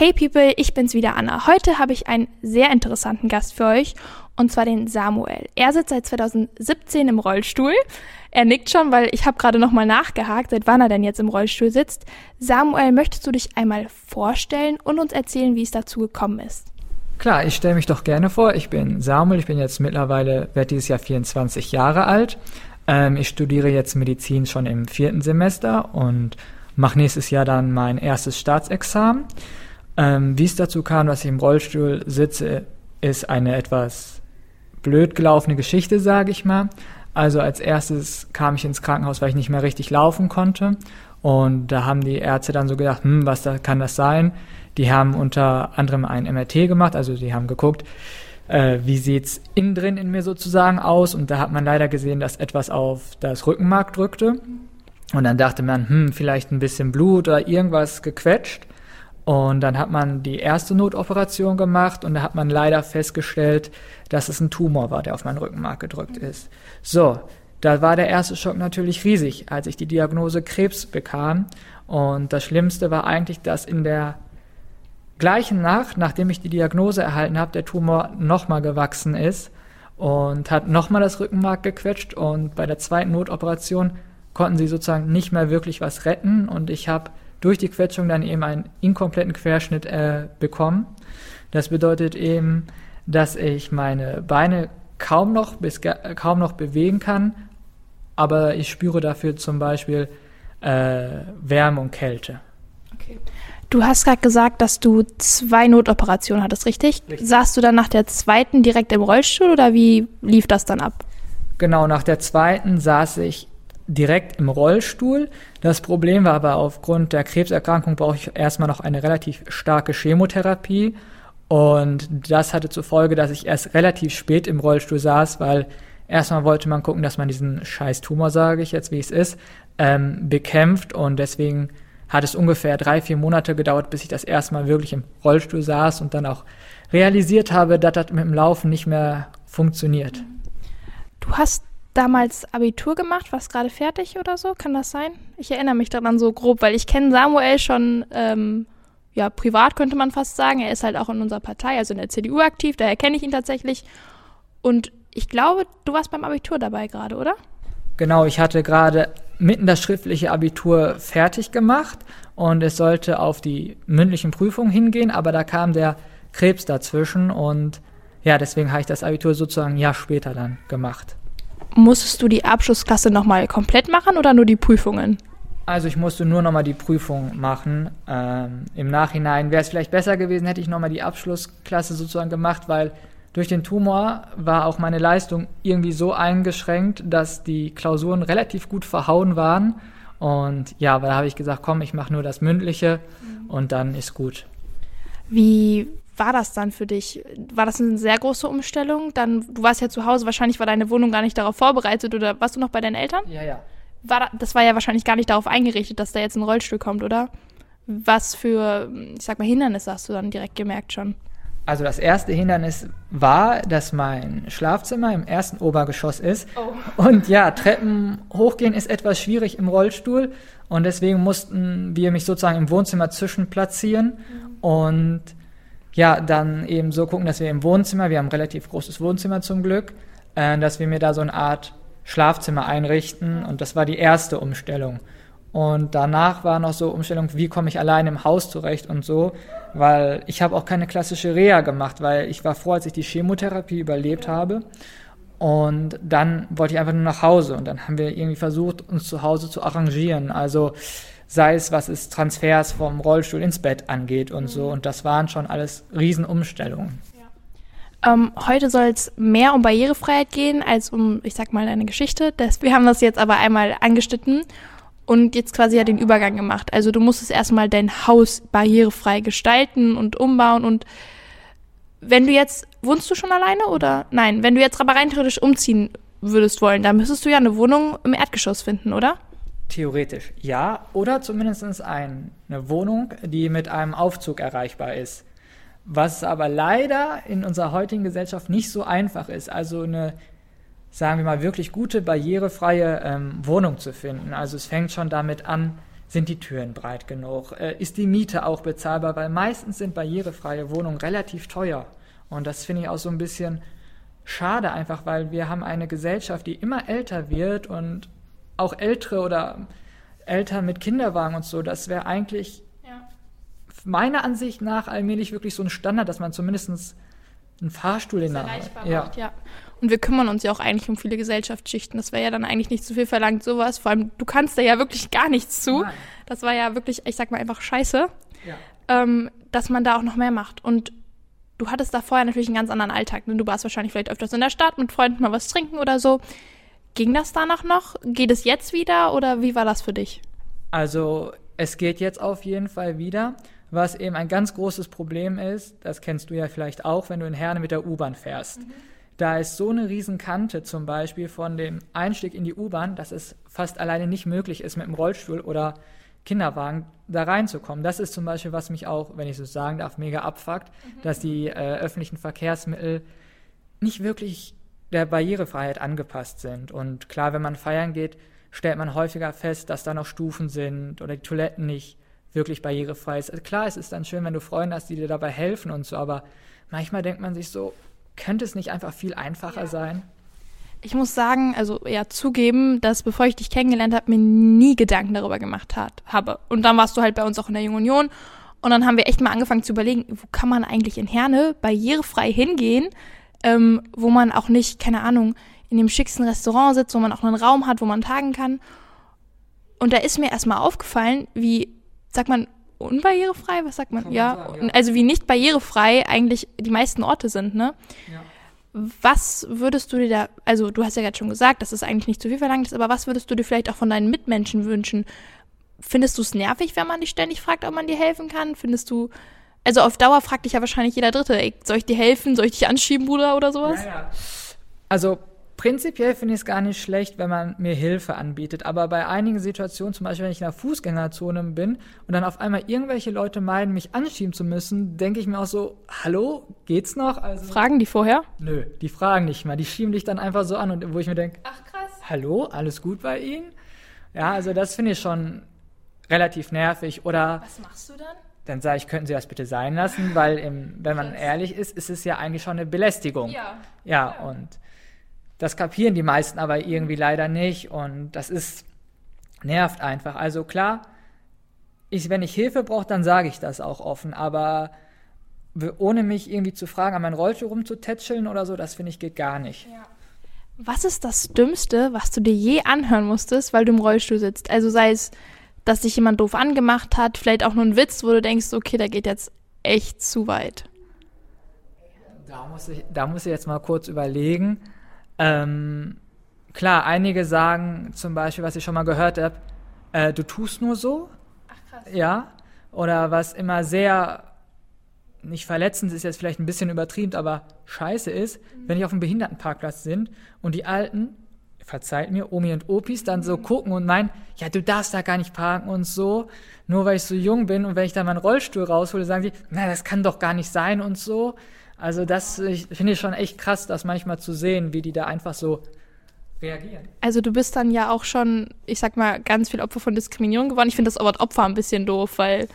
Hey People, ich bin's wieder Anna. Heute habe ich einen sehr interessanten Gast für euch und zwar den Samuel. Er sitzt seit 2017 im Rollstuhl. Er nickt schon, weil ich habe gerade nochmal nachgehakt, seit wann er denn jetzt im Rollstuhl sitzt. Samuel, möchtest du dich einmal vorstellen und uns erzählen, wie es dazu gekommen ist? Klar, ich stelle mich doch gerne vor. Ich bin Samuel, ich bin jetzt mittlerweile, werde dieses Jahr 24 Jahre alt. Ähm, ich studiere jetzt Medizin schon im vierten Semester und mache nächstes Jahr dann mein erstes Staatsexamen. Ähm, wie es dazu kam, dass ich im Rollstuhl sitze, ist eine etwas blöd gelaufene Geschichte, sage ich mal. Also als erstes kam ich ins Krankenhaus, weil ich nicht mehr richtig laufen konnte. Und da haben die Ärzte dann so gedacht, hm, was da, kann das sein? Die haben unter anderem ein MRT gemacht, also die haben geguckt, äh, wie sieht's innen drin in mir sozusagen aus. Und da hat man leider gesehen, dass etwas auf das Rückenmark drückte. Und dann dachte man, hm, vielleicht ein bisschen Blut oder irgendwas gequetscht. Und dann hat man die erste Notoperation gemacht und da hat man leider festgestellt, dass es ein Tumor war, der auf mein Rückenmark gedrückt ist. So, da war der erste Schock natürlich riesig, als ich die Diagnose Krebs bekam. Und das Schlimmste war eigentlich, dass in der gleichen Nacht, nachdem ich die Diagnose erhalten habe, der Tumor nochmal gewachsen ist und hat nochmal das Rückenmark gequetscht. Und bei der zweiten Notoperation konnten sie sozusagen nicht mehr wirklich was retten. Und ich habe durch die Quetschung dann eben einen inkompletten Querschnitt äh, bekommen. Das bedeutet eben, dass ich meine Beine kaum noch, bis, kaum noch bewegen kann, aber ich spüre dafür zum Beispiel äh, Wärme und Kälte. Okay. Du hast gerade gesagt, dass du zwei Notoperationen hattest, richtig? richtig? Saßt du dann nach der zweiten direkt im Rollstuhl oder wie lief das dann ab? Genau, nach der zweiten saß ich direkt im Rollstuhl. Das Problem war aber aufgrund der Krebserkrankung brauche ich erstmal noch eine relativ starke Chemotherapie. Und das hatte zur Folge, dass ich erst relativ spät im Rollstuhl saß, weil erstmal wollte man gucken, dass man diesen scheiß Tumor, sage ich jetzt, wie es ist, ähm, bekämpft. Und deswegen hat es ungefähr drei, vier Monate gedauert, bis ich das erstmal wirklich im Rollstuhl saß und dann auch realisiert habe, dass das mit dem Laufen nicht mehr funktioniert. Du hast damals Abitur gemacht, warst gerade fertig oder so, kann das sein? Ich erinnere mich daran so grob, weil ich kenne Samuel schon, ähm, ja, privat könnte man fast sagen. Er ist halt auch in unserer Partei, also in der CDU aktiv, daher kenne ich ihn tatsächlich. Und ich glaube, du warst beim Abitur dabei gerade, oder? Genau, ich hatte gerade mitten das schriftliche Abitur fertig gemacht und es sollte auf die mündlichen Prüfungen hingehen, aber da kam der Krebs dazwischen und ja, deswegen habe ich das Abitur sozusagen ein Jahr später dann gemacht. Musstest du die Abschlussklasse nochmal komplett machen oder nur die Prüfungen? Also ich musste nur nochmal die Prüfung machen. Ähm, Im Nachhinein wäre es vielleicht besser gewesen, hätte ich nochmal die Abschlussklasse sozusagen gemacht, weil durch den Tumor war auch meine Leistung irgendwie so eingeschränkt, dass die Klausuren relativ gut verhauen waren. Und ja, da habe ich gesagt, komm, ich mache nur das Mündliche mhm. und dann ist gut. Wie war das dann für dich? War das eine sehr große Umstellung? Dann, du warst ja zu Hause, wahrscheinlich war deine Wohnung gar nicht darauf vorbereitet oder warst du noch bei deinen Eltern? Ja, ja. War, das war ja wahrscheinlich gar nicht darauf eingerichtet, dass da jetzt ein Rollstuhl kommt, oder? Was für, ich sag mal, Hindernisse hast du dann direkt gemerkt schon? Also das erste Hindernis war, dass mein Schlafzimmer im ersten Obergeschoss ist. Oh. Und ja, Treppen hochgehen ist etwas schwierig im Rollstuhl. Und deswegen mussten wir mich sozusagen im Wohnzimmer zwischenplatzieren. Mhm. Und ja, dann eben so gucken, dass wir im Wohnzimmer, wir haben ein relativ großes Wohnzimmer zum Glück, äh, dass wir mir da so eine Art Schlafzimmer einrichten und das war die erste Umstellung. Und danach war noch so Umstellung, wie komme ich allein im Haus zurecht und so, weil ich habe auch keine klassische Reha gemacht, weil ich war froh, als ich die Chemotherapie überlebt habe. Und dann wollte ich einfach nur nach Hause und dann haben wir irgendwie versucht, uns zu Hause zu arrangieren. Also sei es was es Transfers vom Rollstuhl ins Bett angeht und mhm. so. Und das waren schon alles Riesenumstellungen. Ähm, heute soll es mehr um Barrierefreiheit gehen als um, ich sag mal, eine Geschichte. Das, wir haben das jetzt aber einmal angeschnitten und jetzt quasi ja den Übergang gemacht. Also du musstest erstmal dein Haus barrierefrei gestalten und umbauen und wenn du jetzt, wohnst du schon alleine oder? Nein, wenn du jetzt aber rein theoretisch umziehen würdest wollen, dann müsstest du ja eine Wohnung im Erdgeschoss finden, oder? Theoretisch ja, oder zumindest ein, eine Wohnung, die mit einem Aufzug erreichbar ist. Was aber leider in unserer heutigen Gesellschaft nicht so einfach ist. Also eine, sagen wir mal, wirklich gute, barrierefreie ähm, Wohnung zu finden. Also es fängt schon damit an, sind die Türen breit genug? Äh, ist die Miete auch bezahlbar? Weil meistens sind barrierefreie Wohnungen relativ teuer. Und das finde ich auch so ein bisschen schade einfach, weil wir haben eine Gesellschaft, die immer älter wird und auch ältere oder Eltern mit Kinderwagen und so, das wäre eigentlich ja. meiner Ansicht nach allmählich wirklich so ein Standard, dass man zumindest einen Fahrstuhl in der Hand ja. ja. Und wir kümmern uns ja auch eigentlich um viele Gesellschaftsschichten. Das wäre ja dann eigentlich nicht zu viel verlangt, sowas. Vor allem, du kannst da ja wirklich gar nichts zu. Nein. Das war ja wirklich, ich sag mal einfach scheiße, ja. ähm, dass man da auch noch mehr macht. Und du hattest da vorher natürlich einen ganz anderen Alltag. Ne? Du warst wahrscheinlich vielleicht öfters in der Stadt mit Freunden mal was trinken oder so. Ging das danach noch? Geht es jetzt wieder oder wie war das für dich? Also es geht jetzt auf jeden Fall wieder. Was eben ein ganz großes Problem ist, das kennst du ja vielleicht auch, wenn du in Herne mit der U-Bahn fährst. Mhm. Da ist so eine Riesenkante zum Beispiel von dem Einstieg in die U-Bahn, dass es fast alleine nicht möglich ist, mit dem Rollstuhl oder Kinderwagen da reinzukommen. Das ist zum Beispiel, was mich auch, wenn ich so sagen darf, mega abfuckt, mhm. dass die äh, öffentlichen Verkehrsmittel nicht wirklich der Barrierefreiheit angepasst sind. Und klar, wenn man feiern geht, stellt man häufiger fest, dass da noch Stufen sind oder die Toiletten nicht wirklich barrierefrei sind. Also klar, es ist dann schön, wenn du Freunde hast, die dir dabei helfen und so, aber manchmal denkt man sich so, könnte es nicht einfach viel einfacher ja. sein? Ich muss sagen, also ja, zugeben, dass bevor ich dich kennengelernt habe, mir nie Gedanken darüber gemacht hat, habe. Und dann warst du halt bei uns auch in der Jungen Union. Und dann haben wir echt mal angefangen zu überlegen, wo kann man eigentlich in Herne barrierefrei hingehen, ähm, wo man auch nicht, keine Ahnung, in dem schicksten Restaurant sitzt, wo man auch einen Raum hat, wo man tagen kann. Und da ist mir erstmal aufgefallen, wie, sagt man, unbarrierefrei, was sagt man? man ja, sagen, ja, also wie nicht barrierefrei eigentlich die meisten Orte sind, ne? Ja. Was würdest du dir da, also du hast ja gerade schon gesagt, dass es eigentlich nicht zu viel verlangt ist, aber was würdest du dir vielleicht auch von deinen Mitmenschen wünschen? Findest du es nervig, wenn man dich ständig fragt, ob man dir helfen kann? Findest du, also auf Dauer fragt dich ja wahrscheinlich jeder Dritte, ey, soll ich dir helfen? Soll ich dich anschieben, Bruder, oder sowas? Ja, ja. Also Prinzipiell finde ich es gar nicht schlecht, wenn man mir Hilfe anbietet. Aber bei einigen Situationen, zum Beispiel wenn ich in der Fußgängerzone bin und dann auf einmal irgendwelche Leute meinen, mich anschieben zu müssen, denke ich mir auch so, hallo, geht's noch? Also, fragen die vorher? Nö, die fragen nicht mal. Die schieben dich dann einfach so an und wo ich mir denke, ach krass. Hallo, alles gut bei Ihnen? Ja, also das finde ich schon relativ nervig. Oder Was machst du dann? Dann sage ich, könnten Sie das bitte sein lassen, weil im, wenn man ehrlich ist, ist es ja eigentlich schon eine Belästigung. Ja. Ja, ja. und das kapieren die meisten aber irgendwie leider nicht und das ist nervt einfach. Also klar, ich, wenn ich Hilfe brauche, dann sage ich das auch offen, aber ohne mich irgendwie zu fragen, an meinen Rollstuhl rumzutätscheln oder so, das finde ich geht gar nicht. Ja. Was ist das Dümmste, was du dir je anhören musstest, weil du im Rollstuhl sitzt? Also sei es, dass dich jemand doof angemacht hat, vielleicht auch nur ein Witz, wo du denkst, okay, der geht jetzt echt zu weit. Da muss ich, da muss ich jetzt mal kurz überlegen. Ähm, klar, einige sagen zum Beispiel, was ich schon mal gehört habe, äh, du tust nur so. Ach krass. Ja. Oder was immer sehr nicht verletzend ist jetzt vielleicht ein bisschen übertrieben, aber scheiße ist, mhm. wenn ich auf einem Behindertenparkplatz sind und die Alten, verzeiht mir, Omi und Opis, dann so mhm. gucken und meinen, ja, du darfst da gar nicht parken und so, nur weil ich so jung bin und wenn ich dann meinen Rollstuhl raushole, sagen sie, na, das kann doch gar nicht sein und so. Also das finde ich schon echt krass, das manchmal zu sehen, wie die da einfach so reagieren. Also du bist dann ja auch schon, ich sag mal, ganz viel Opfer von Diskriminierung geworden. Ich finde das Wort Opfer ein bisschen doof, weil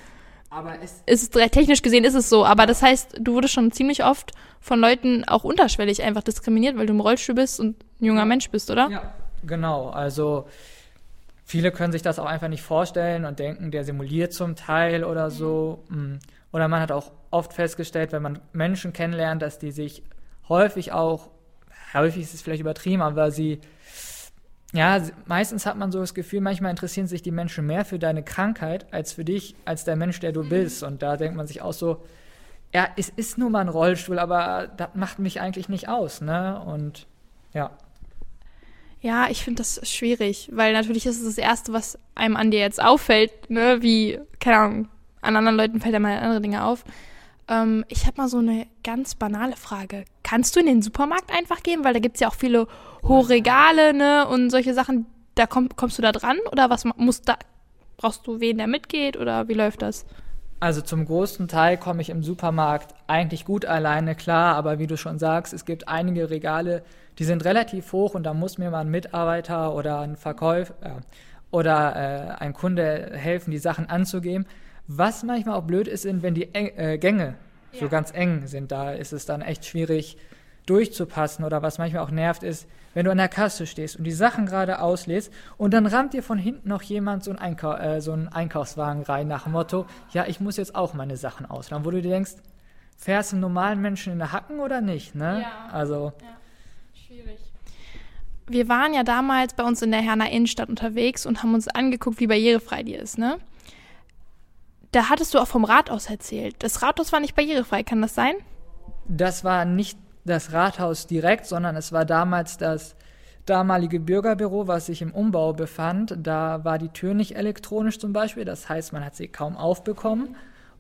aber es ist technisch gesehen ist es so, aber das heißt, du wurdest schon ziemlich oft von Leuten auch unterschwellig einfach diskriminiert, weil du im Rollstuhl bist und ein junger Mensch bist, oder? Ja, genau. Also viele können sich das auch einfach nicht vorstellen und denken, der simuliert zum Teil oder so. Mhm. Oder man hat auch oft festgestellt, wenn man Menschen kennenlernt, dass die sich häufig auch, häufig ist es vielleicht übertrieben, aber sie, ja, meistens hat man so das Gefühl, manchmal interessieren sich die Menschen mehr für deine Krankheit als für dich, als der Mensch, der du bist. Und da denkt man sich auch so, ja, es ist nur mal ein Rollstuhl, aber das macht mich eigentlich nicht aus, ne? Und ja. Ja, ich finde das schwierig, weil natürlich ist es das Erste, was einem an dir jetzt auffällt, ne? Wie, keine Ahnung, an anderen Leuten fällt ja mal andere Dinge auf. Ähm, ich habe mal so eine ganz banale Frage. Kannst du in den Supermarkt einfach gehen? Weil da gibt es ja auch viele hohe Regale ne? und solche Sachen. Da komm, kommst du da dran? Oder was muss da? Brauchst du wen, der mitgeht? Oder wie läuft das? Also zum großen Teil komme ich im Supermarkt eigentlich gut alleine klar, aber wie du schon sagst, es gibt einige Regale, die sind relativ hoch und da muss mir mal ein Mitarbeiter oder ein Verkäufer, äh, oder äh, ein Kunde helfen, die Sachen anzugeben. Was manchmal auch blöd ist, wenn die eng, äh, Gänge ja. so ganz eng sind. Da ist es dann echt schwierig durchzupassen oder was manchmal auch nervt ist, wenn du an der Kasse stehst und die Sachen gerade auslädst und dann rammt dir von hinten noch jemand so einen, Einkau äh, so einen Einkaufswagen rein nach dem Motto, ja, ich muss jetzt auch meine Sachen ausladen, wo du dir denkst, fährst du einen normalen Menschen in der Hacken oder nicht, ne? Ja. Also. Ja. Schwierig. Wir waren ja damals bei uns in der Herner Innenstadt unterwegs und haben uns angeguckt, wie barrierefrei die ist, ne? Da hattest du auch vom Rathaus erzählt. Das Rathaus war nicht barrierefrei, kann das sein? Das war nicht das Rathaus direkt, sondern es war damals das damalige Bürgerbüro, was sich im Umbau befand. Da war die Tür nicht elektronisch zum Beispiel, das heißt, man hat sie kaum aufbekommen.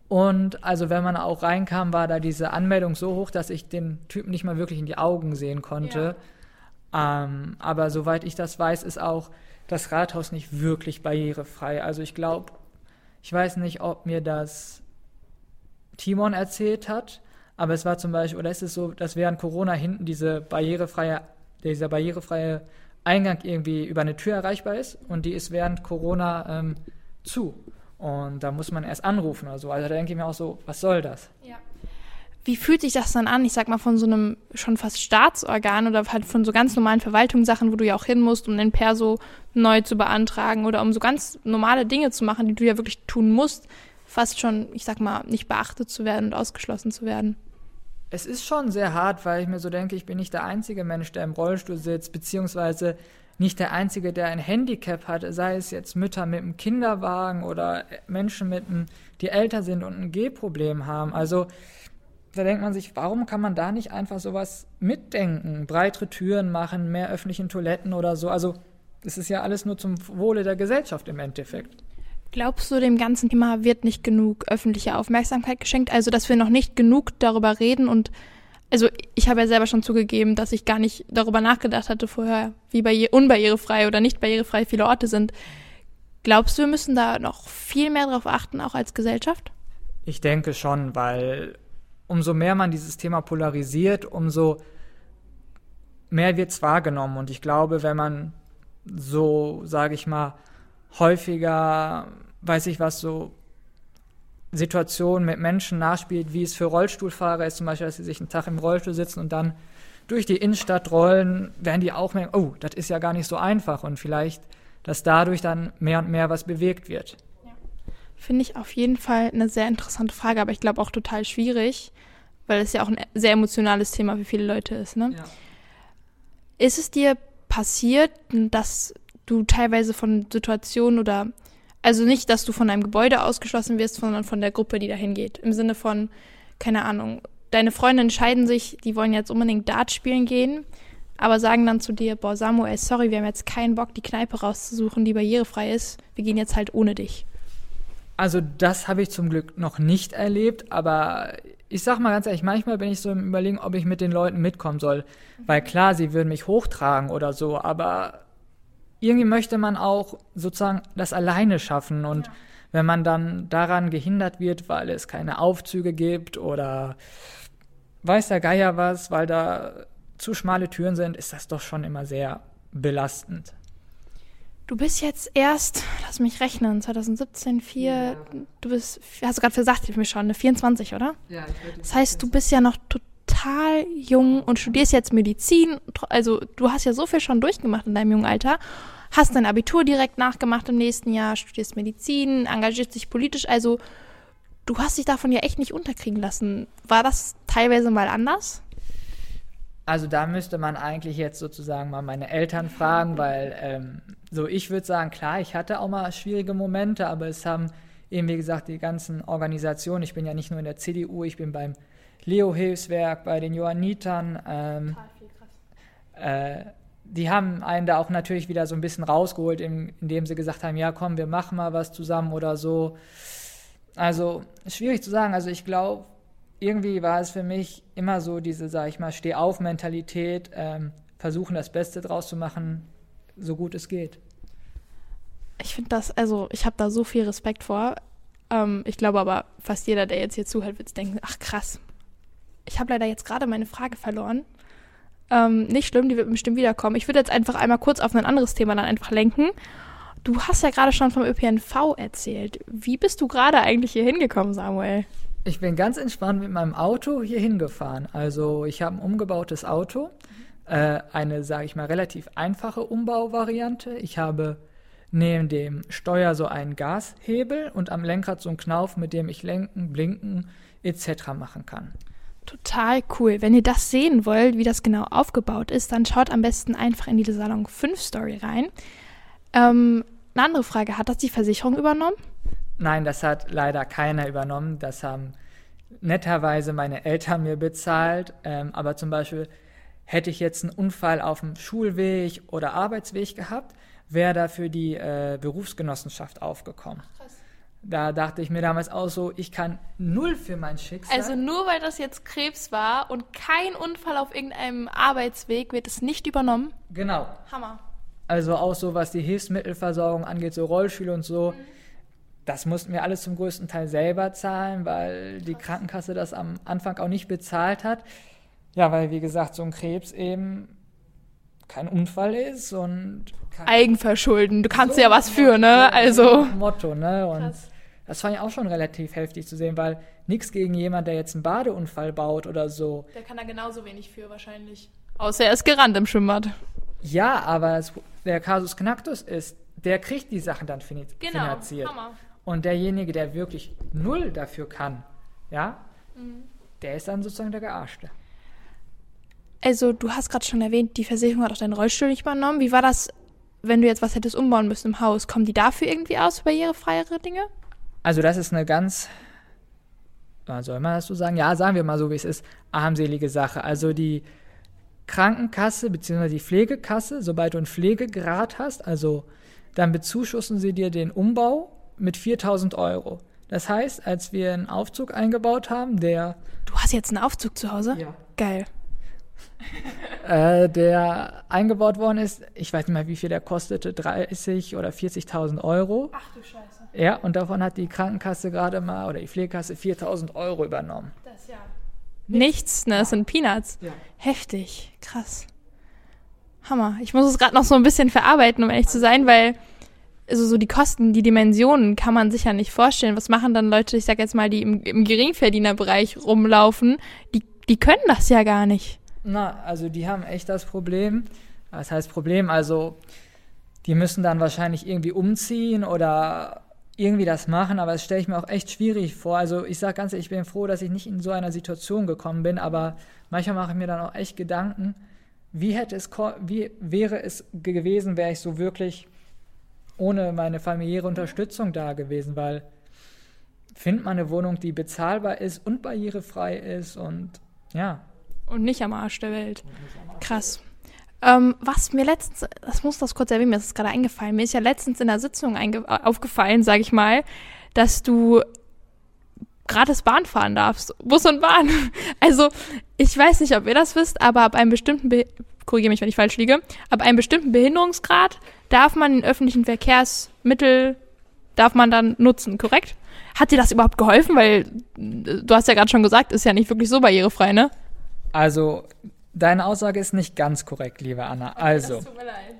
Und also wenn man auch reinkam, war da diese Anmeldung so hoch, dass ich den Typen nicht mal wirklich in die Augen sehen konnte. Ja. Ähm, aber soweit ich das weiß, ist auch das Rathaus nicht wirklich barrierefrei. Also ich glaube, ich weiß nicht, ob mir das Timon erzählt hat, aber es war zum Beispiel, oder ist es so, dass während Corona hinten diese barrierefreie, dieser barrierefreie Eingang irgendwie über eine Tür erreichbar ist und die ist während Corona ähm, zu. Und da muss man erst anrufen oder so. Also da denke ich mir auch so, was soll das? Ja. Wie fühlt sich das dann an? Ich sag mal, von so einem schon fast Staatsorgan oder halt von so ganz normalen Verwaltungssachen, wo du ja auch hin musst, um den Perso neu zu beantragen oder um so ganz normale Dinge zu machen, die du ja wirklich tun musst, fast schon, ich sag mal, nicht beachtet zu werden und ausgeschlossen zu werden. Es ist schon sehr hart, weil ich mir so denke, ich bin nicht der einzige Mensch, der im Rollstuhl sitzt, beziehungsweise nicht der einzige, der ein Handicap hat, sei es jetzt Mütter mit einem Kinderwagen oder Menschen mit einem, die älter sind und ein Gehproblem haben. Also da denkt man sich, warum kann man da nicht einfach sowas mitdenken? Breitere Türen machen, mehr öffentlichen Toiletten oder so. Also es ist ja alles nur zum Wohle der Gesellschaft im Endeffekt. Glaubst du, dem ganzen Thema wird nicht genug öffentliche Aufmerksamkeit geschenkt? Also, dass wir noch nicht genug darüber reden und also ich habe ja selber schon zugegeben, dass ich gar nicht darüber nachgedacht hatte vorher, wie barrier unbarrierefrei oder nicht barrierefrei viele Orte sind. Glaubst du, wir müssen da noch viel mehr darauf achten, auch als Gesellschaft? Ich denke schon, weil umso mehr man dieses Thema polarisiert, umso mehr wird es wahrgenommen. Und ich glaube, wenn man so, sage ich mal, häufiger, weiß ich was, so Situationen mit Menschen nachspielt, wie es für Rollstuhlfahrer ist, zum Beispiel, dass sie sich einen Tag im Rollstuhl sitzen und dann durch die Innenstadt rollen, werden die auch merken, oh, das ist ja gar nicht so einfach und vielleicht, dass dadurch dann mehr und mehr was bewegt wird. Finde ich auf jeden Fall eine sehr interessante Frage, aber ich glaube auch total schwierig, weil es ja auch ein sehr emotionales Thema für viele Leute ist. Ne? Ja. Ist es dir passiert, dass du teilweise von Situationen oder also nicht, dass du von einem Gebäude ausgeschlossen wirst, sondern von der Gruppe, die dahin geht. Im Sinne von, keine Ahnung, deine Freunde entscheiden sich, die wollen jetzt unbedingt Dart spielen gehen, aber sagen dann zu dir, boah, Samuel, sorry, wir haben jetzt keinen Bock, die Kneipe rauszusuchen, die barrierefrei ist. Wir gehen jetzt halt ohne dich. Also das habe ich zum Glück noch nicht erlebt, aber ich sag mal ganz ehrlich, manchmal bin ich so im Überlegen, ob ich mit den Leuten mitkommen soll. Weil klar, sie würden mich hochtragen oder so, aber irgendwie möchte man auch sozusagen das alleine schaffen und ja. wenn man dann daran gehindert wird, weil es keine Aufzüge gibt oder weiß der Geier was, weil da zu schmale Türen sind, ist das doch schon immer sehr belastend. Du bist jetzt erst, lass mich rechnen, 2017, 4, ja. du bist, hast du gerade gesagt, ich mir schon, eine 24, oder? Ja, ich Das heißt, du bist ja noch total jung und studierst jetzt Medizin, also du hast ja so viel schon durchgemacht in deinem jungen Alter hast dein Abitur direkt nachgemacht im nächsten Jahr, studierst Medizin, engagierst dich politisch. Also du hast dich davon ja echt nicht unterkriegen lassen. War das teilweise mal anders? Also da müsste man eigentlich jetzt sozusagen mal meine Eltern fragen, weil ähm, so ich würde sagen, klar, ich hatte auch mal schwierige Momente, aber es haben eben wie gesagt die ganzen Organisationen, ich bin ja nicht nur in der CDU, ich bin beim Leo-Hilfswerk, bei den Johannitern, ähm, äh, die haben einen da auch natürlich wieder so ein bisschen rausgeholt, indem sie gesagt haben, ja komm, wir machen mal was zusammen oder so. Also schwierig zu sagen. Also ich glaube, irgendwie war es für mich immer so diese, sag ich mal, Steh-auf-Mentalität, ähm, versuchen das Beste draus zu machen, so gut es geht. Ich finde das, also ich habe da so viel Respekt vor. Ähm, ich glaube aber, fast jeder, der jetzt hier zuhört, wird denken, ach krass, ich habe leider jetzt gerade meine Frage verloren. Ähm, nicht schlimm, die wird bestimmt wiederkommen. Ich würde jetzt einfach einmal kurz auf ein anderes Thema dann einfach lenken. Du hast ja gerade schon vom ÖPNV erzählt. Wie bist du gerade eigentlich hier hingekommen, Samuel? Ich bin ganz entspannt mit meinem Auto hier hingefahren. Also ich habe ein umgebautes Auto, äh, eine, sage ich mal, relativ einfache Umbauvariante. Ich habe neben dem Steuer so einen Gashebel und am Lenkrad so einen Knauf, mit dem ich lenken, blinken etc. machen kann. Total cool. Wenn ihr das sehen wollt, wie das genau aufgebaut ist, dann schaut am besten einfach in die Salon 5 Story rein. Ähm, eine andere Frage, hat das die Versicherung übernommen? Nein, das hat leider keiner übernommen. Das haben netterweise meine Eltern mir bezahlt. Ähm, aber zum Beispiel hätte ich jetzt einen Unfall auf dem Schulweg oder Arbeitsweg gehabt, wäre dafür die äh, Berufsgenossenschaft aufgekommen. Ach, krass. Da dachte ich mir damals auch so, ich kann null für mein Schicksal. Also nur weil das jetzt Krebs war und kein Unfall auf irgendeinem Arbeitsweg, wird es nicht übernommen? Genau. Hammer. Also auch so, was die Hilfsmittelversorgung angeht, so Rollstühle und so. Mhm. Das mussten wir alles zum größten Teil selber zahlen, weil die Krankenkasse das am Anfang auch nicht bezahlt hat. Ja, weil wie gesagt, so ein Krebs eben kein Unfall ist und Eigenverschulden. Du kannst so ja was für, ne? Also Motto, ne? Und Krass. das fand ich auch schon relativ heftig zu sehen, weil nichts gegen jemand, der jetzt einen Badeunfall baut oder so. Der kann da genauso wenig für wahrscheinlich. Außer er ist gerannt im Schwimmbad. Ja, aber es, der Kasus Knacktus ist, der kriegt die Sachen dann genau, finanziert. Hammer. Und derjenige, der wirklich null dafür kann, ja, mhm. der ist dann sozusagen der Gearschte. Also, du hast gerade schon erwähnt, die Versicherung hat auch deinen Rollstuhl nicht übernommen. Wie war das, wenn du jetzt was hättest umbauen müssen im Haus? Kommen die dafür irgendwie aus, barrierefreiere Dinge? Also, das ist eine ganz, soll man das so sagen? Ja, sagen wir mal so, wie es ist, armselige Sache. Also, die Krankenkasse bzw. die Pflegekasse, sobald du einen Pflegegrad hast, also dann bezuschussen sie dir den Umbau mit 4000 Euro. Das heißt, als wir einen Aufzug eingebaut haben, der. Du hast jetzt einen Aufzug zu Hause? Ja. Geil. äh, der eingebaut worden ist, ich weiß nicht mehr, wie viel der kostete, 30 oder 40.000 Euro. Ach du Scheiße. Ja, und davon hat die Krankenkasse gerade mal, oder die Pflegekasse 4.000 Euro übernommen. Das ja. Nichts, ne? Das sind Peanuts. Ja. Heftig, krass. Hammer. Ich muss es gerade noch so ein bisschen verarbeiten, um ehrlich zu sein, weil also so die Kosten, die Dimensionen kann man sich ja nicht vorstellen. Was machen dann Leute, ich sag jetzt mal, die im, im Geringverdienerbereich rumlaufen, die, die können das ja gar nicht. Na, also die haben echt das Problem. Was heißt Problem? Also die müssen dann wahrscheinlich irgendwie umziehen oder irgendwie das machen, aber das stelle ich mir auch echt schwierig vor. Also ich sage ganz ehrlich, ich bin froh, dass ich nicht in so einer Situation gekommen bin, aber manchmal mache ich mir dann auch echt Gedanken, wie hätte es, wie wäre es gewesen, wäre ich so wirklich ohne meine familiäre Unterstützung da gewesen, weil findet man eine Wohnung, die bezahlbar ist und barrierefrei ist und ja. Und nicht am Arsch der Welt. Krass. Ähm, was mir letztens, das muss das kurz erwähnen, mir ist es gerade eingefallen, mir ist ja letztens in der Sitzung aufgefallen, sage ich mal, dass du gratis Bahn fahren darfst. Bus und Bahn. Also, ich weiß nicht, ob ihr das wisst, aber ab einem bestimmten, Be korrigiere mich, wenn ich falsch liege, ab einem bestimmten Behinderungsgrad darf man den öffentlichen Verkehrsmittel, darf man dann nutzen, korrekt? Hat dir das überhaupt geholfen? Weil du hast ja gerade schon gesagt, ist ja nicht wirklich so barrierefrei, ne? Also, deine Aussage ist nicht ganz korrekt, liebe Anna. Also,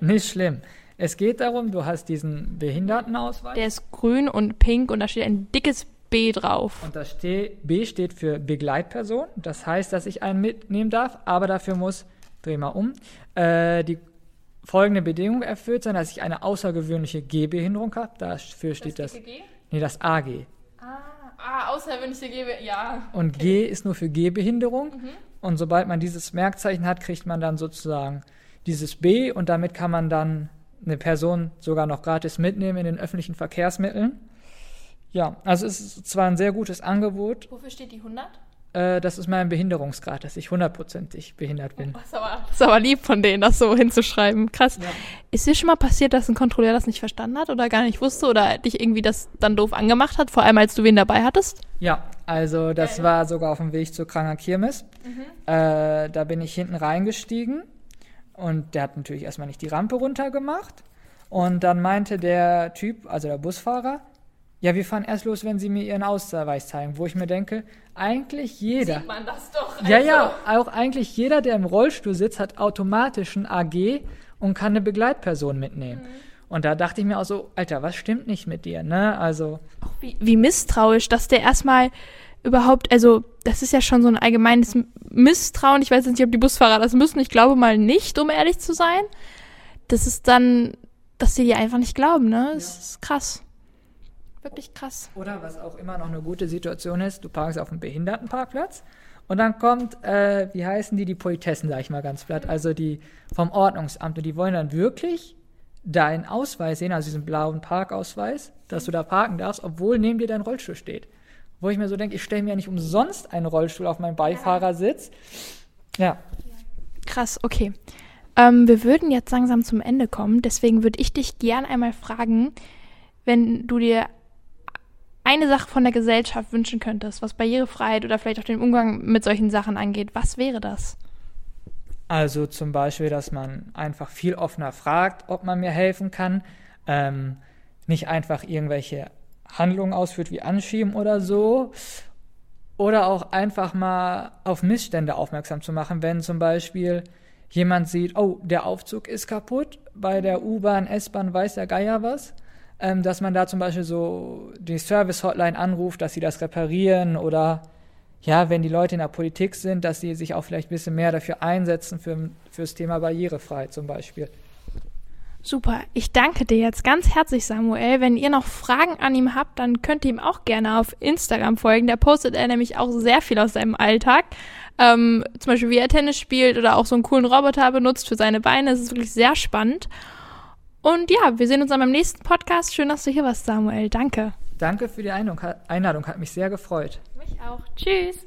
nicht schlimm. Es geht darum, du hast diesen Behindertenausweis. Der ist grün und pink und da steht ein dickes B drauf. Und das B steht für Begleitperson. Das heißt, dass ich einen mitnehmen darf, aber dafür muss, dreh mal um, äh, die folgende Bedingung erfüllt sein, dass ich eine außergewöhnliche Gehbehinderung habe. Dafür steht das. das nee, das AG. Ah, ah außergewöhnliche Gehbehinderung, ja. Und G ist nur für Gehbehinderung. Mhm. Und sobald man dieses Merkzeichen hat, kriegt man dann sozusagen dieses B und damit kann man dann eine Person sogar noch gratis mitnehmen in den öffentlichen Verkehrsmitteln. Ja, also es ist zwar ein sehr gutes Angebot. Wofür steht die 100? Äh, das ist mein Behinderungsgrad, dass ich hundertprozentig behindert bin. Das, ist aber, das, ist aber, lieb von denen, das so hinzuschreiben. Krass. Ja. Ist dir schon mal passiert, dass ein Kontrolleur das nicht verstanden hat oder gar nicht wusste oder dich irgendwie das dann doof angemacht hat, vor allem als du wen dabei hattest? Ja, also das Geil. war sogar auf dem Weg zur Kranger Kirmes. Mhm. Äh, da bin ich hinten reingestiegen und der hat natürlich erstmal nicht die Rampe runtergemacht. Und dann meinte der Typ, also der Busfahrer, ja, wir fahren erst los, wenn Sie mir Ihren Ausweis zeigen. Wo ich mir denke, eigentlich jeder. Sieht man das doch. Also. Ja, ja, auch eigentlich jeder, der im Rollstuhl sitzt, hat automatisch ein AG und kann eine Begleitperson mitnehmen. Mhm. Und da dachte ich mir auch so, Alter, was stimmt nicht mit dir, ne? Also. Wie, wie misstrauisch, dass der erstmal überhaupt, also das ist ja schon so ein allgemeines Misstrauen. Ich weiß nicht, ob die Busfahrer das müssen. Ich glaube mal nicht, um ehrlich zu sein. Das ist dann, dass sie dir einfach nicht glauben, ne? Das ja. ist krass. Wirklich krass. Oder was auch immer noch eine gute Situation ist, du parkst auf einem Behindertenparkplatz und dann kommt, äh, wie heißen die, die Politessen, sag ich mal ganz platt, also die vom Ordnungsamt und die wollen dann wirklich deinen Ausweis sehen, also diesen blauen Parkausweis, dass du da parken darfst, obwohl neben dir dein Rollstuhl steht. Wo ich mir so denke, ich stelle mir ja nicht umsonst einen Rollstuhl auf meinen Beifahrersitz. Ja. Krass, okay. Ähm, wir würden jetzt langsam zum Ende kommen, deswegen würde ich dich gern einmal fragen, wenn du dir eine Sache von der Gesellschaft wünschen könntest, was Barrierefreiheit oder vielleicht auch den Umgang mit solchen Sachen angeht, was wäre das? Also zum Beispiel, dass man einfach viel offener fragt, ob man mir helfen kann, ähm, nicht einfach irgendwelche Handlungen ausführt wie Anschieben oder so. Oder auch einfach mal auf Missstände aufmerksam zu machen, wenn zum Beispiel jemand sieht, oh, der Aufzug ist kaputt, bei der U-Bahn, S-Bahn weiß der Geier was ähm, dass man da zum Beispiel so die Service-Hotline anruft, dass sie das reparieren oder ja, wenn die Leute in der Politik sind, dass sie sich auch vielleicht ein bisschen mehr dafür einsetzen, für, das Thema Barrierefreiheit zum Beispiel. Super. Ich danke dir jetzt ganz herzlich, Samuel. Wenn ihr noch Fragen an ihm habt, dann könnt ihr ihm auch gerne auf Instagram folgen. Da postet er nämlich auch sehr viel aus seinem Alltag. Ähm, zum Beispiel, wie er Tennis spielt oder auch so einen coolen Roboter benutzt für seine Beine. Das ist wirklich sehr spannend. Und ja, wir sehen uns dann beim nächsten Podcast. Schön, dass du hier warst, Samuel. Danke. Danke für die Einladung. Hat mich sehr gefreut. Mich auch. Tschüss.